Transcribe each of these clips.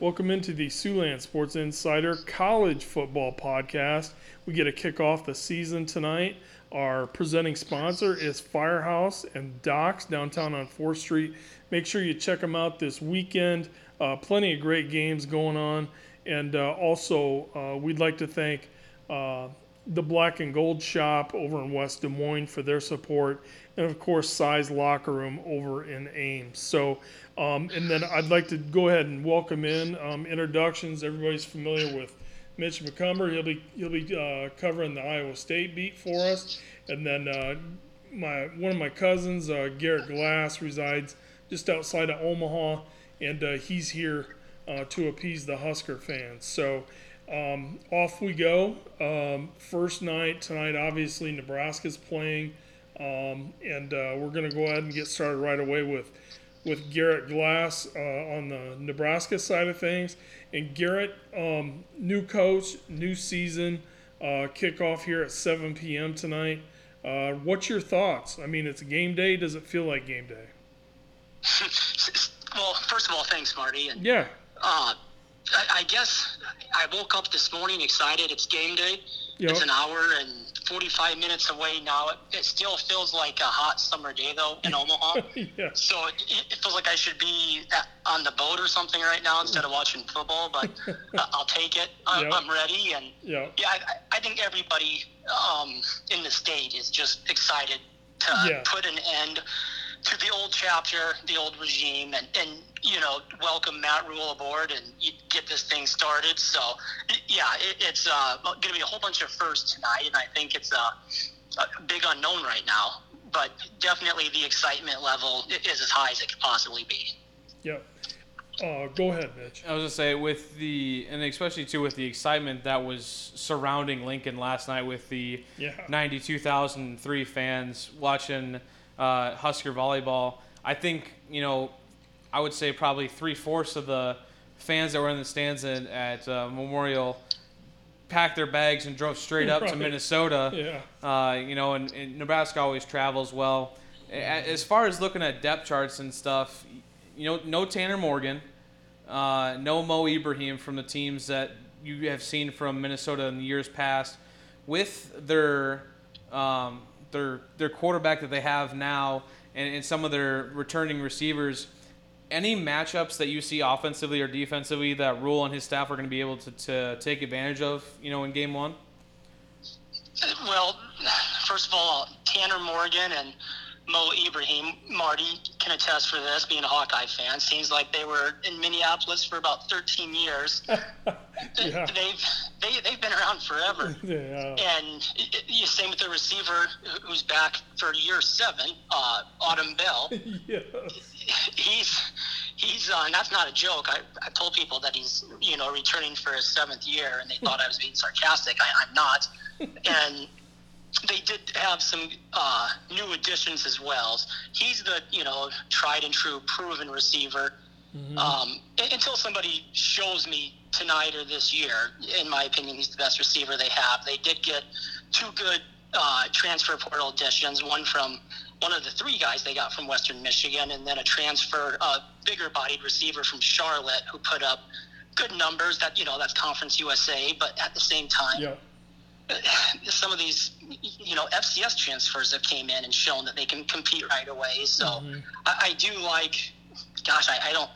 Welcome into the Siouxland Sports Insider College Football Podcast. We get to kick off the season tonight. Our presenting sponsor is Firehouse and Docks downtown on 4th Street. Make sure you check them out this weekend. Uh, plenty of great games going on. And uh, also, uh, we'd like to thank uh, the Black and Gold Shop over in West Des Moines for their support. And of course, Size Locker Room over in Ames. So, um, and then I'd like to go ahead and welcome in um, introductions. Everybody's familiar with Mitch McCumber. He'll be he'll be uh, covering the Iowa State beat for us, and then uh, my one of my cousins, uh, Garrett Glass, resides just outside of Omaha, and uh, he's here uh, to appease the Husker fans. So. Um, off we go. Um, first night tonight, obviously Nebraska's playing, um, and uh, we're going to go ahead and get started right away with with Garrett Glass uh, on the Nebraska side of things. And Garrett, um, new coach, new season, uh, kickoff here at 7 p.m. tonight. Uh, what's your thoughts? I mean, it's game day. Does it feel like game day? well, first of all, thanks, Marty. And, yeah. I, I guess I woke up this morning excited. It's game day. Yep. It's an hour and 45 minutes away now. It, it still feels like a hot summer day, though, in Omaha. yeah. So it, it feels like I should be at, on the boat or something right now instead of watching football, but I'll take it. I'm, Yep. I'm ready. And Yep. yeah, I, I- I think everybody um, in the state is just excited to Yeah. put an end to the old chapter, the old regime, and, and you know, welcome Matt Rhule aboard and get this thing started. So, yeah, it, it's uh, going to be a whole bunch of firsts tonight, and I think it's a, a big unknown right now. But definitely the excitement level is as high as it could possibly be. Yep. Uh, go ahead, Mitch. I was gonna say with the and especially too with the excitement that was surrounding Lincoln last night with the Yeah. ninety-two thousand three fans watching uh, Husker volleyball. I think you know, I would say probably three fourths of the fans that were in the stands at, at uh, Memorial packed their bags and drove straight up to Minnesota. Yeah. Uh, you know, and, and Nebraska always travels well. As far as looking at depth charts and stuff, you know, no Tanner Morgan, uh, no Mo Ibrahim from the teams that you have seen from Minnesota in the years past. With their um, their their quarterback that they have now, and, and some of their returning receivers, any matchups that you see offensively or defensively that Rhule and his staff are going to be able to, to take advantage of, you know, in game one. Well, first of all, Tanner Morgan and Mo Ibrahim, Marty can attest for this, being a Hawkeye fan. Seems like they were in Minneapolis for about 13 years. Yeah. They've they, they've been around forever. Yeah. And you same with the receiver who's back for year seven, uh, Autman-Bell. yeah. He's he's uh, and that's not a joke. I, I told people that he's you know returning for his seventh year, and they thought I was being sarcastic. I, I'm not. And they did have some uh, new additions as well. He's the you know tried and true proven receiver. Um, until somebody shows me tonight or this year, in my opinion, he's the best receiver they have. They did get two good uh, transfer portal additions. One from one of the three guys they got from Western Michigan, and then a transfer, uh, bigger-bodied receiver from Charlotte who put up good numbers. That you know that's Conference USA, but at the same time, Yeah. some of these, you know, FCS transfers have came in and shown that they can compete right away. So Mhm. I, I do like, gosh, I, I don't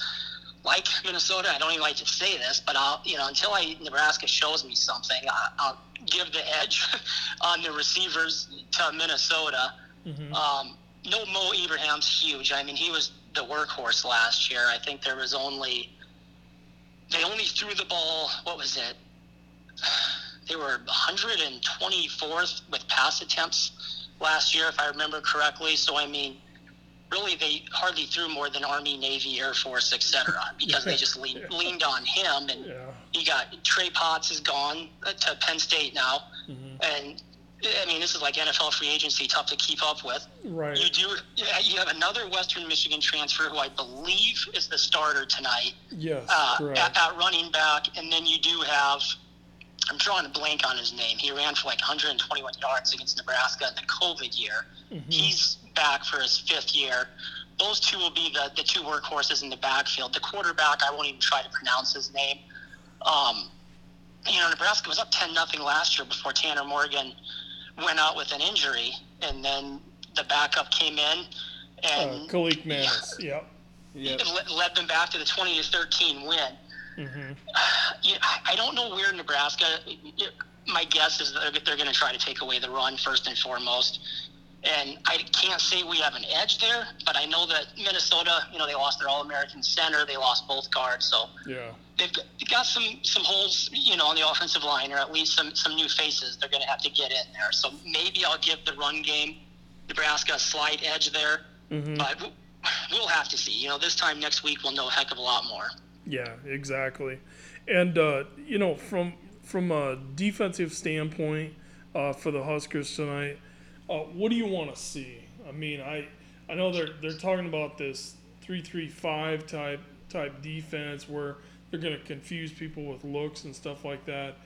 like Minnesota. I don't even like to say this, but I'll, you know, until I Nebraska shows me something, I, I'll give the edge on the receivers to Minnesota. Mhm. Um, no, Mo Ibrahim's huge. I mean, he was the workhorse last year. I think there was only they only threw the ball. What was it? They were 124th with pass attempts last year, if I remember correctly. So I mean, really, they hardly threw more than Army, Navy, Air Force, etc. Because they just leaned, leaned on him. And Yeah. you got Trey Potts is gone uh, to Penn State now, Mhm. and I mean, this is like NFL free agency, tough to keep up with. Right. You do. You have another Western Michigan transfer who I believe is the starter tonight Yes. uh, at, at running back, and then you do have. I'm drawing a blank on his name. He ran for like 121 yards against Nebraska in the COVID year. Mhm. He's back for his fifth year. those two will be the, the two workhorses in the backfield. The quarterback, I won't even try to pronounce his name. Um, you know, Nebraska was up 10 nothing last year before Tanner Morgan went out with an injury, and then the backup came in and uh, Kaliakmanis. Yep. Yep. led them back to the 20 to 13 win. Mm-hmm. You know, I don't know where Nebraska. My guess is they're, they're going to try to take away the run first and foremost. And I can't say we have an edge there, but I know that Minnesota, you know, they lost their All-American center, they lost both guards, so Yeah. they've got, they've got some some holes, you know, on the offensive line, or at least some some new faces they're going to have to get in there. So maybe I'll give the run game Nebraska a slight edge there, Mm-hmm. but we'll have to see. You know, this time next week we'll know a heck of a lot more. Yeah, exactly. And uh, you know, from from a defensive standpoint uh, for the Huskers tonight, uh, what do you want to see? I mean, I I know they're they're talking about this three three five type type defense where they're going to confuse people with looks and stuff like that.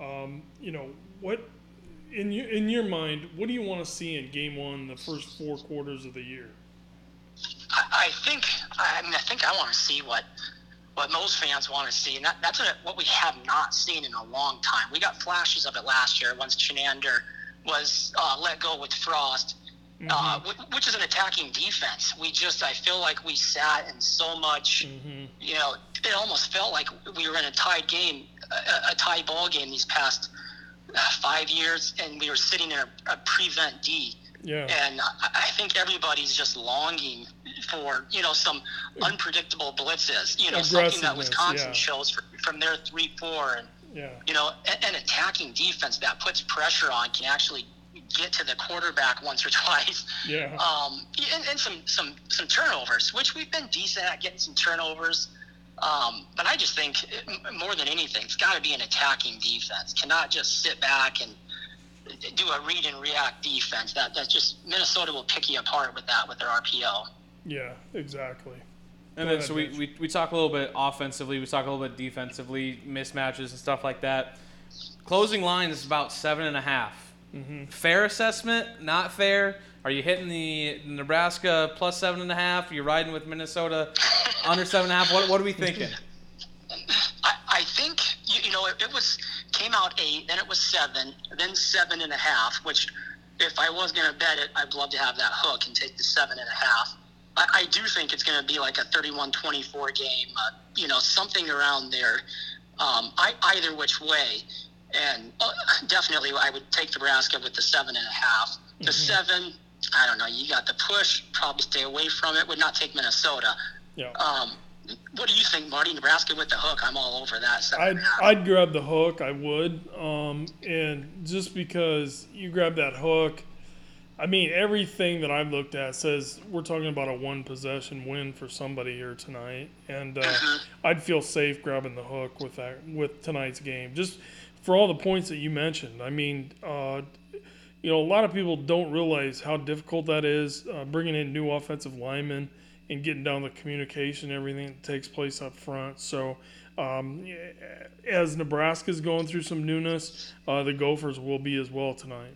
Um, you know, what in your in your mind, what do you want to see in game one, the first four quarters of the year? I, I think I mean I think I want to see what what most fans want to see, and that, that's what, what we have not seen in a long time. We got flashes of it last year once Chinander was uh, let go with Frost, uh, wh- which is an attacking defense. We just I feel like we sat in so much. Mm-hmm. You know, it almost felt like we were in a tied game, a, a tied ball game these past uh, five years, and we were sitting in a, a prevent D. Yeah. And I I think everybody's just longing for you know some unpredictable blitzes. You know something that Wisconsin yeah. shows fr- from their three four and Yeah. you know an attacking defense that puts pressure on can actually get to the quarterback once or twice. Yeah. Um, and, and some some some turnovers, which we've been decent at getting some turnovers. Um, but I just think more than anything, it's got to be an attacking defense. Cannot just sit back and do a read and react defense. That that's just Minnesota will pick you apart with that with their RPO. Yeah. Exactly. And Go then so we, ahead, we, we talk a little bit offensively, we talk a little bit defensively, mismatches and stuff like that. Closing line is about seven and a half. Mm-hmm. Fair assessment, not fair. Are you hitting the Nebraska plus seven and a half? You're riding with Minnesota under seven and a half? What, what are we thinking? I, I think you, you know it, it was came out eight, then it was seven, then seven and a half. Which, if I was going to bet it, I'd love to have that hook and take the seven and a half. I, I do think it's going to be like a 31-24 game. Uh, you know, something around there. Um, I, either which way, and uh, definitely I would take Nebraska with the seven and a half. The seven, I don't know. You got the push. Probably stay away from it. Would not take Minnesota. Yeah. Um, what do you think, Marty? Nebraska with the hook? I'm all over that. I'd, and a half. I'd grab the hook. I would. Um, and just because you grab that hook, I mean, everything that I've looked at says we're talking about a one possession win for somebody here tonight. And uh, I'd feel safe grabbing the hook with that with tonight's game. Just for all the points that you mentioned. I mean, uh, you know, a lot of people don't realize how difficult that is uh, bringing in new offensive linemen and getting down the communication, everything that takes place up front. So, um, as Nebraska's going through some newness, uh, the Gophers will be as well tonight.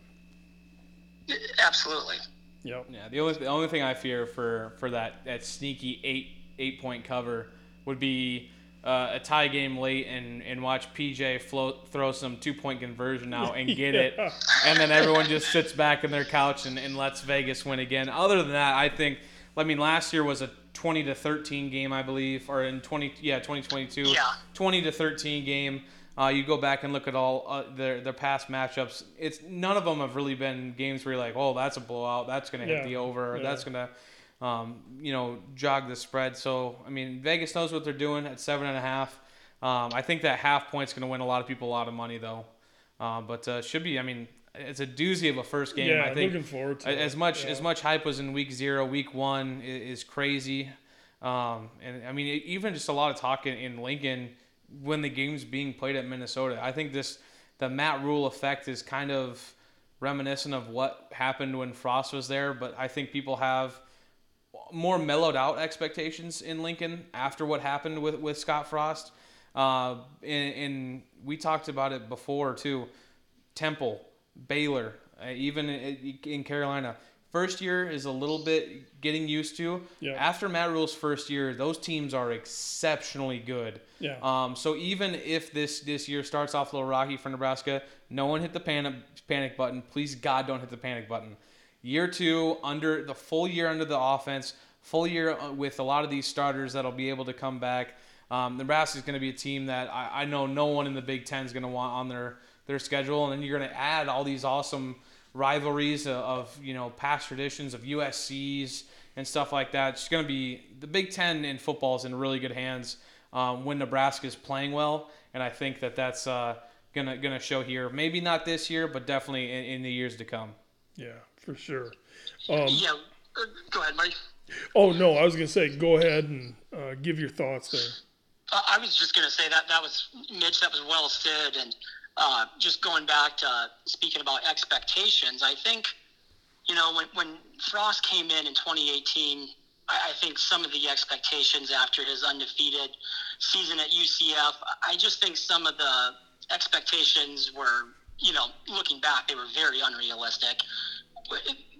Absolutely. Yep. Yeah, the only the only thing I fear for for that that sneaky eight eight point cover would be uh, a tie game late and and watch PJ Fleck throw some two point conversion out and get it, and then everyone just sits back in their couch and, and lets Vegas win again. Other than that, I think I mean last year was a twenty to thirteen game I believe, or in twenty yeah twenty twenty two Yeah. 20 to 13 game. Uh, you go back and look at all uh, their their past matchups. It's none of them have really been games where you're like, oh, that's a blowout. That's going to hit the over. Yeah. That's going to, um, you know, jog the spread. So I mean, Vegas knows what they're doing at seven and a half. Um, I think that half point's going to win a lot of people a lot of money though. Uh, but uh, should be. I mean, it's a doozy of a first game. Yeah, I think looking forward to as it. much Yeah. as much hype was in week zero, week one is, is crazy. Um, and I mean, even just a lot of talk in, in Lincoln when the game's being played at Minnesota. I think this the Matt Rhule effect is kind of reminiscent of what happened when Frost was there, but I think people have more mellowed out expectations in Lincoln after what happened with, with Scott Frost. Uh, and, and we talked about it before too. Temple, Baylor, uh, even in, in Carolina, First year is a little bit getting used to. Yeah. After Matt Rhule's first year, those teams are exceptionally good. Yeah. Um, so even if this this year starts off a little rocky for Nebraska, no one hit the panic panic button. Please God, don't hit the panic button. Year two, under the full year under the offense, full year uh, with a lot of these starters that'll be able to come back. Um, Nebraska is going to be a team that I, I know no one in the Big Ten is going to want on their their schedule, and then you're going to add all these awesome rivalries of, of you know past traditions of USC's and stuff like that. It's going to be the Big Ten in football is in really good hands um, when Nebraska is playing well, and I think that that's uh, gonna gonna show here. Maybe not this year, but definitely in, in the years to come. Yeah, for sure. Um, Yeah, uh, go ahead, Mike. oh no, I was gonna say, go ahead and uh, give your thoughts there. Uh, I was just going to say that that was Mitch. That was well said, and uh, just going back to speaking about expectations. I think you know when when Frost came in in 2018, I, I think some of the expectations after his undefeated season at UCF, I just think some of the expectations were you know looking back they were very unrealistic.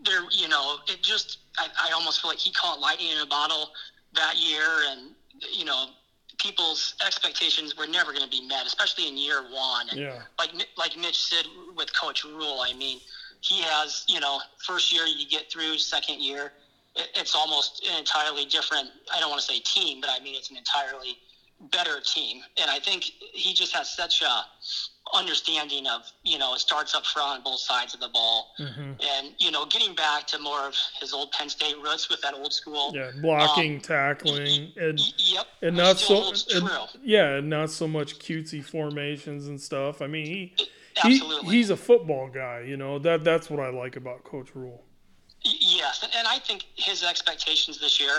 There, you know, it just I, I almost feel like he caught lightning in a bottle that year, and you know people's expectations were never going to be met, especially in year one. And Yeah. like like Mitch said with Coach Rhule, I mean, he has you know first year you get through, second year it, it's almost an entirely different. I don't want to say team, but I mean it's an entirely better team. And I think he just has such a understanding of you know it starts up front on both sides of the ball, Mm-hmm. and you know getting back to more of his old Penn State roots with that old school. Yeah, blocking, tackling, and Yep. and not so and- yeah, and not so much cutesy formations and stuff. I mean, he, he he's a football guy. You know that that's what I like about Coach Rhule. Yes, and I think his expectations this year.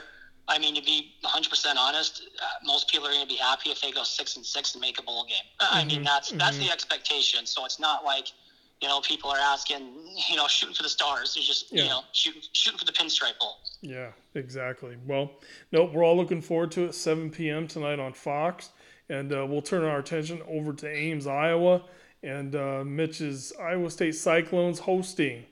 I mean, to be 100% honest, uh, most people are going to be happy if they go six and six and make a bowl game. Uh, I mean, Mhm, that's that's the expectation. So it's not like, you know, people are asking, you know, shooting for the stars. They're just, Yeah. you know, shooting shooting for the pinstripe bowl. Yeah, exactly. Well, nope, we're all looking forward to it. 7 p.m. tonight on Fox, and uh, we'll turn our attention over to Ames, Iowa, and uh, Mitch's Iowa State Cyclones hosting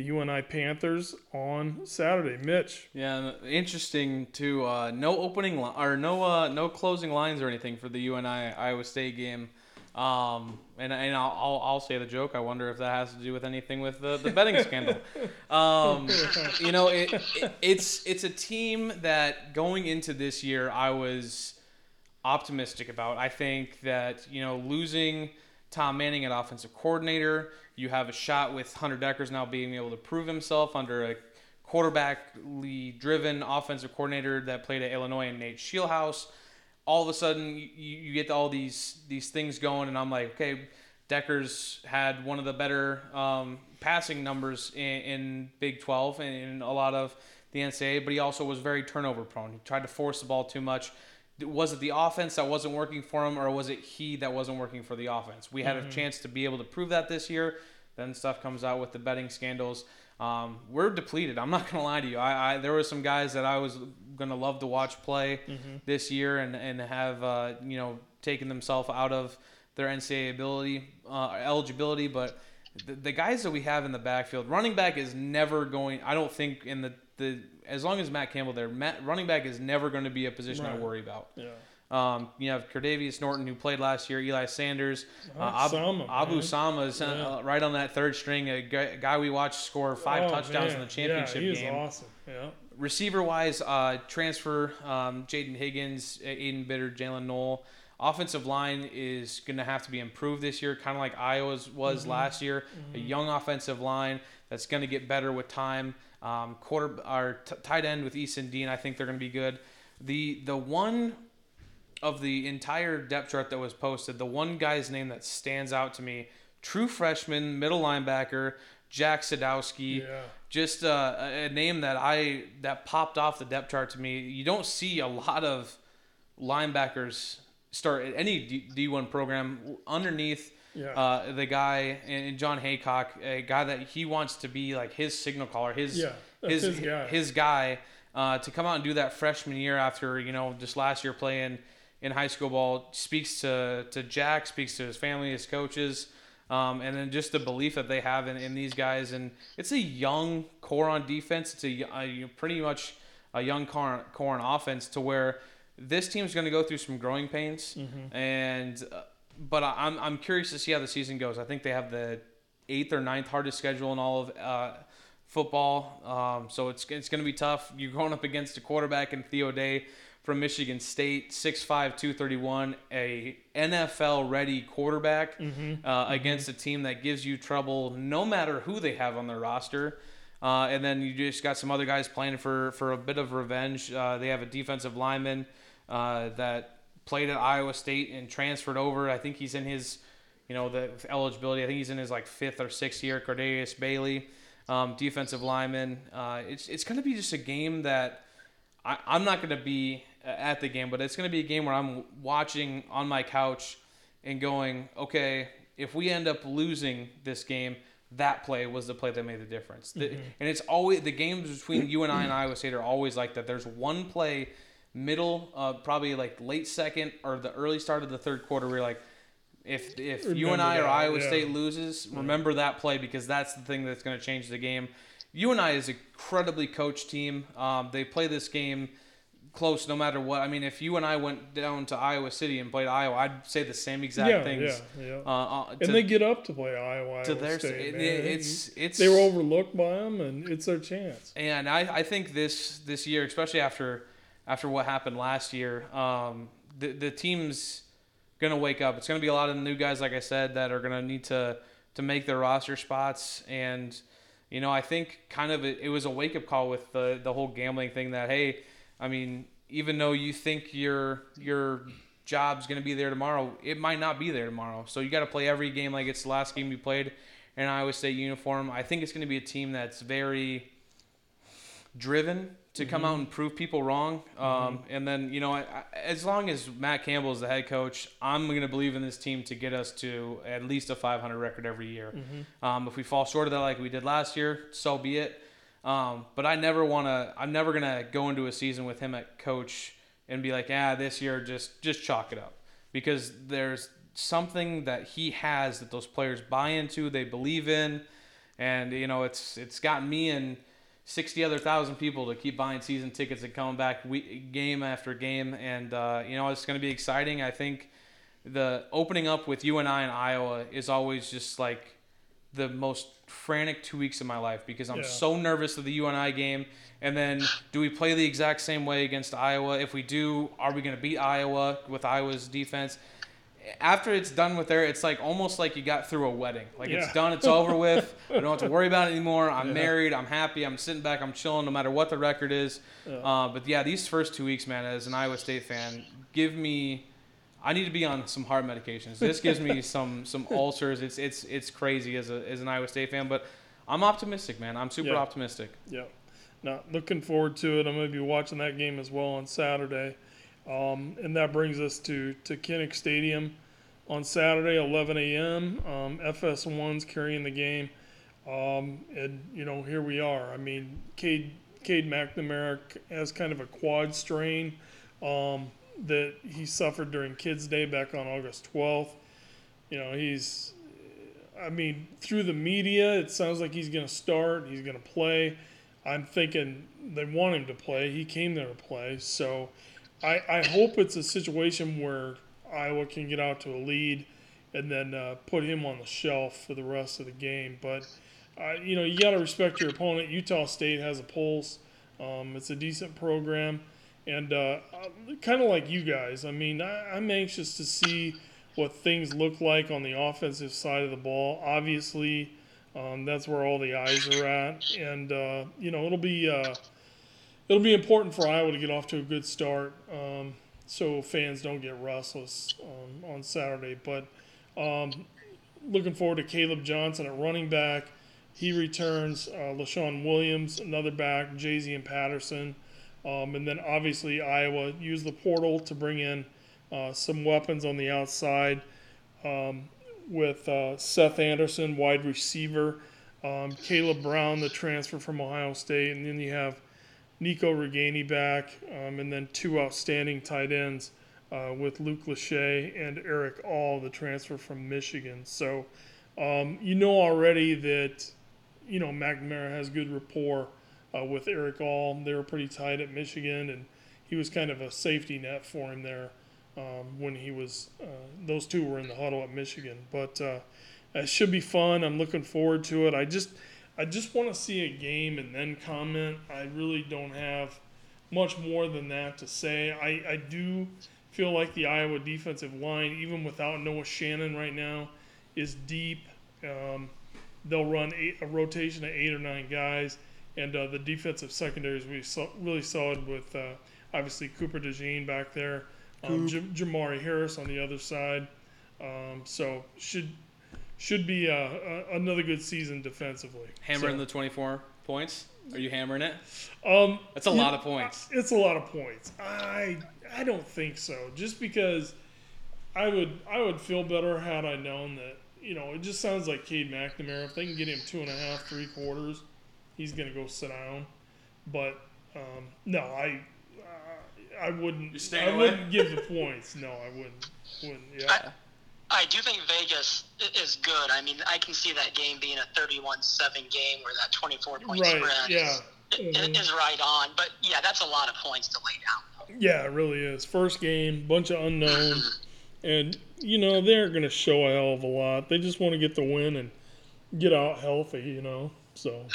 the UNI Panthers on Saturday. Mitch, Yeah, interesting to Uh, no opening li- or no uh, no closing lines or anything for the UNI Iowa State game. Um, and and I'll, I'll I'll say the joke. I wonder if that has to do with anything with the, the betting scandal. Um, you know, it, it, it's it's a team that going into this year I was optimistic about. I think that you know losing Tom Manning at offensive coordinator, you have a shot with Hunter Dekkers now being able to prove himself under a quarterbackly driven offensive coordinator that played at Illinois and Nate Scheelhaase. All of a sudden, you, you get all these these things going, and I'm like, okay, Dekkers had one of the better um, passing numbers in, in Big 12 and in a lot of the NCAA, but he also was very turnover prone. He tried to force the ball too much. Was it the offense that wasn't working for him, or was it he that wasn't working for the offense? We had a chance to be able to prove that this year. Then stuff comes out with the betting scandals. Um, we're depleted. I'm not gonna lie to you. I, I there were some guys that I was gonna love to watch play this year and and have uh, you know taken themselves out of their NCAA ability uh, eligibility, but the, the guys that we have in the backfield, running back is never going. I don't think in the the as long as Matt Campbell there, Matt, running back is never going to be a position I worry about. yeah, Um, you have Cartevious Norton who played last year, Eli Sanders, uh, Oh, Abu, Sama, Abu man. Sama's uh, Yeah. uh, right on that third string, a guy, we watched score five Oh, touchdowns man. in the championship yeah, he game. awesome. Yeah, Receiver wise, uh, transfer um, Jaden Higgins, Aiden Bitter, Jaylin Noel. Offensive line is going to have to be improved this year, kind of like Iowa's was Mm-hmm. last year. A young offensive line that's going to get better with time. Um, quarter our t- tight end with Easton Dean, I think they're going to be good. The the one of the entire depth chart that was posted, the one guy's name that stands out to me, true freshman, middle linebacker, Jack Sadowski yeah, just uh, a a name that I that popped off the depth chart to me. You don't see a lot of linebackers start at any D- D1 program underneath yeah. uh, the guy and Jon Heacock, a guy that he wants to be like his signal caller, his Yeah, his his guy. his guy, uh, to come out and do that freshman year after you know just last year playing in high school ball speaks to to Jack, speaks to his family, his coaches. Um, and then just the belief that they have in, in these guys, and it's a young core on defense. It's a, a pretty much a young core, core on offense to where this team's going to go through some growing pains, and uh, but I- I'm I'm curious to see how the season goes. I think they have the eighth or ninth hardest schedule in all of uh, football, um, so it's it's going to be tough. You're going up against a quarterback in Theo Day from Michigan State, 6'5", 231, a NFL ready quarterback uh, against a team that gives you trouble no matter who they have on their roster. Uh, and then you just got some other guys playing for, for a bit of revenge. Uh, they have a defensive lineman uh, that played at Iowa State and transferred over. I think he's in his, you know, the eligibility. I think he's in his like fifth or sixth year. Cordarius Bailey, um, defensive lineman. Uh, it's it's going to be just a game that I, I'm not going to be at the game, but it's going to be a game where I'm watching on my couch and going, okay, if we end up losing this game, that play was the play that made the difference. The- and it's always the games between UNI and Iowa State are always like that. There's one play, middle, uh, probably like late second or the early start of the third quarter, where you're like, if if you and Remember I or Iowa yeah. State loses, remember that play because that's the thing that's going to change the game. UNI is an incredibly coached team. Um, they play this game close no matter what. I mean, if UNI went down to Iowa City and played Iowa, I'd say the same exact Yeah, things. yeah, yeah. Uh, uh, and they get up to play Iowa. to Iowa their State, it- it's it's they were overlooked by them, and it's their chance. and I, I think this this year, especially after after what happened last year, um, the the team's gonna wake up. It's gonna be a lot of new guys, like I said, that are gonna need to to make their roster spots. And you know, I think kind of it, it was a wake up call with the the whole gambling thing. That hey, I mean, even though you think your your job's gonna be there tomorrow, it might not be there tomorrow. So you got to play every game like it's the last game you played in Iowa State uniform. I think it's gonna be a team that's very driven to come out and prove people wrong. Um, And then, you know, I, I, as long as Matt Campbell is the head coach, I'm going to believe in this team to get us to at least a 500 record every year. Um, if we fall short of that like we did last year, so be it. Um, but I never want to. I'm never going to go into a season with him at coach and be like, ah, this year just just chalk it up because there's something that he has that those players buy into, they believe in, and you know it's it's gotten me and 60 other thousand people to keep buying season tickets and coming back week, game after game, and uh, you know it's going to be exciting. I think the opening up with UNI in Iowa is always just like the most frantic two weeks of my life because I'm Yeah. so nervous of the UNI game. And then, do we play the exact same way against Iowa? If we do, are we going to beat Iowa with Iowa's defense? After it's done with there, it's like almost like you got through a wedding. Like Yeah. it's done, it's over with. I don't have to worry about it anymore. I'm married. I'm happy. I'm sitting back. I'm chilling, no matter what the record is. Uh, but yeah, these first two weeks, man, as an Iowa State fan, give me I need to be on some heart medications. This gives me some some ulcers. It's it's it's crazy as a as an Iowa State fan, but I'm optimistic, man. I'm super Yeah. optimistic. Yeah. Now, looking forward to it. I'm going to be watching that game as well on Saturday. Um, and that brings us to, to Kinnick Stadium on Saturday, 11 a.m. Um, FS1's carrying the game. Um, and, you know, here we are. I mean, Cade, Cade McNamara has kind of a quad strain um, that he suffered during Kids Day back on August 12th. You know, he's, I mean, through the media, it sounds like he's going to start, he's going to play. I'm thinking they want him to play. He came there to play. So I, I hope it's a situation where Iowa can get out to a lead and then uh, put him on the shelf for the rest of the game. But, uh, you know, you got to respect your opponent. Utah State has a pulse, um, it's a decent program. And uh, kind of like you guys, I mean, I, I'm anxious to see what things look like on the offensive side of the ball. Obviously, um, that's where all the eyes are at, and uh, you know it'll be uh, it'll be important for Iowa to get off to a good start, um, so fans don't get restless um, on Saturday. But um, looking forward to Caleb Johnson at running back. He returns. Uh, Leshon Williams, another back. Jaziun Patterson, um, and then obviously Iowa used the portal to bring in uh, some weapons on the outside um, with uh, Seth Anderson, wide receiver, um, Caleb Brown, the transfer from Ohio State, and then you have Nico Ragaini back, um, and then two outstanding tight ends uh, with Luke Lachey and Erick All, the transfer from Michigan. So Um, you know already that you know McNamara has good rapport uh, with Erick All. They were pretty tight at Michigan, and he was kind of a safety net for him there um, when he was. Uh, those two were in the huddle at Michigan, but uh, it should be fun. I'm looking forward to it. I just I just want to see a game and then comment. I really don't have much more than that to say. I, I do feel like the Iowa defensive line, even without Noah Shannon right now, is deep. Um, they'll run eight, a rotation of eight or nine guys, and uh, the defensive secondaries we saw really solid with uh, obviously Cooper DeJean back there, um, J- Jamari Harris on the other side. Um, so should should be uh, a, another good season defensively. Hammering So, the 24 points. Are you hammering it? um, That's a you- lot of points. It's a lot of points. I I don't think so. Just because I would I would feel better had I known that you know it just sounds like Cade McNamara. If they can get him two and a half, three quarters, he's gonna go sit down. But um, no, I uh, I wouldn't. You're staying I away? wouldn't give the points. No, I wouldn't. Wouldn't. Yeah. I do think Vegas is good. I mean, I can see that game being a 31-7 game where that 24 point Right. spread Yeah. is, Mhm. is right on. But yeah, that's a lot of points to lay down. Yeah, it really is. First game, bunch of unknowns, and you know they're going to show a hell of a lot. They just want to get the win and get out healthy. You know, so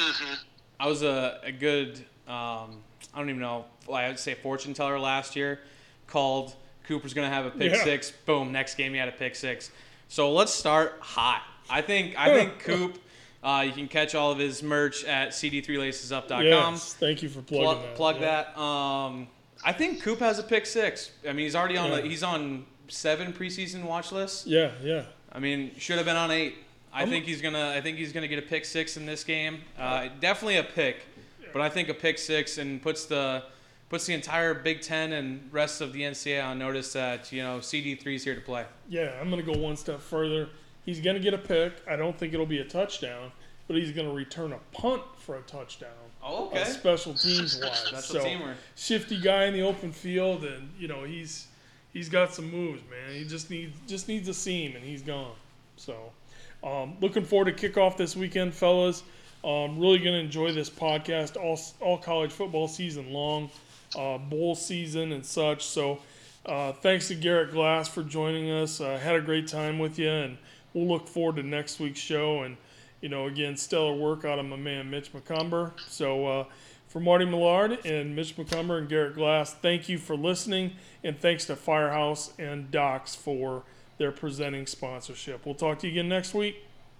I was a, a good, um, I don't even know, I would say fortune teller last year. Called Cooper's going to have a pick Yeah. six. Boom, next game he had a pick six. So let's start hot. I think I think Coop, uh, you can catch all of his merch at cd3lacesup.com. yes, thank you for plugging Plug, that. plug Yeah. that. Um, I think Coop has a pick six. I mean, he's already on Yeah. the, he's on seven preseason watch lists. Yeah, yeah, I mean, should have been on eight. I I'm- think he's gonna. I think he's gonna get a pick six in this game. Uh, definitely a pick, but I think a pick six and puts the puts the entire Big Ten and rest of the NCAA on notice that you know CD three is here to play. yeah. I'm going to go one step further. He's going to get a pick. I don't think it'll be a touchdown, but he's going to return a punt for a touchdown. Oh, uh, special teams wise. Special so teamer. shifty guy in the open field, and you know he's he's got some moves, man. He just needs just needs a seam, and he's gone. So, um, looking forward to kickoff this weekend, fellas. Um, really going to enjoy this podcast all all college football season long, uh, bowl season and such. So, uh, thanks to Garrett Glass for joining us. Uh, had a great time with you, and we'll look forward to next week's show. And you know, again, stellar work out of my man Mitch McCumber. So. Uh, for Marty Millard and Mitch McCumber and Garrett Glass, thank you for listening, and thanks to Firehouse and Docs for their presenting sponsorship. We'll talk to you again next week.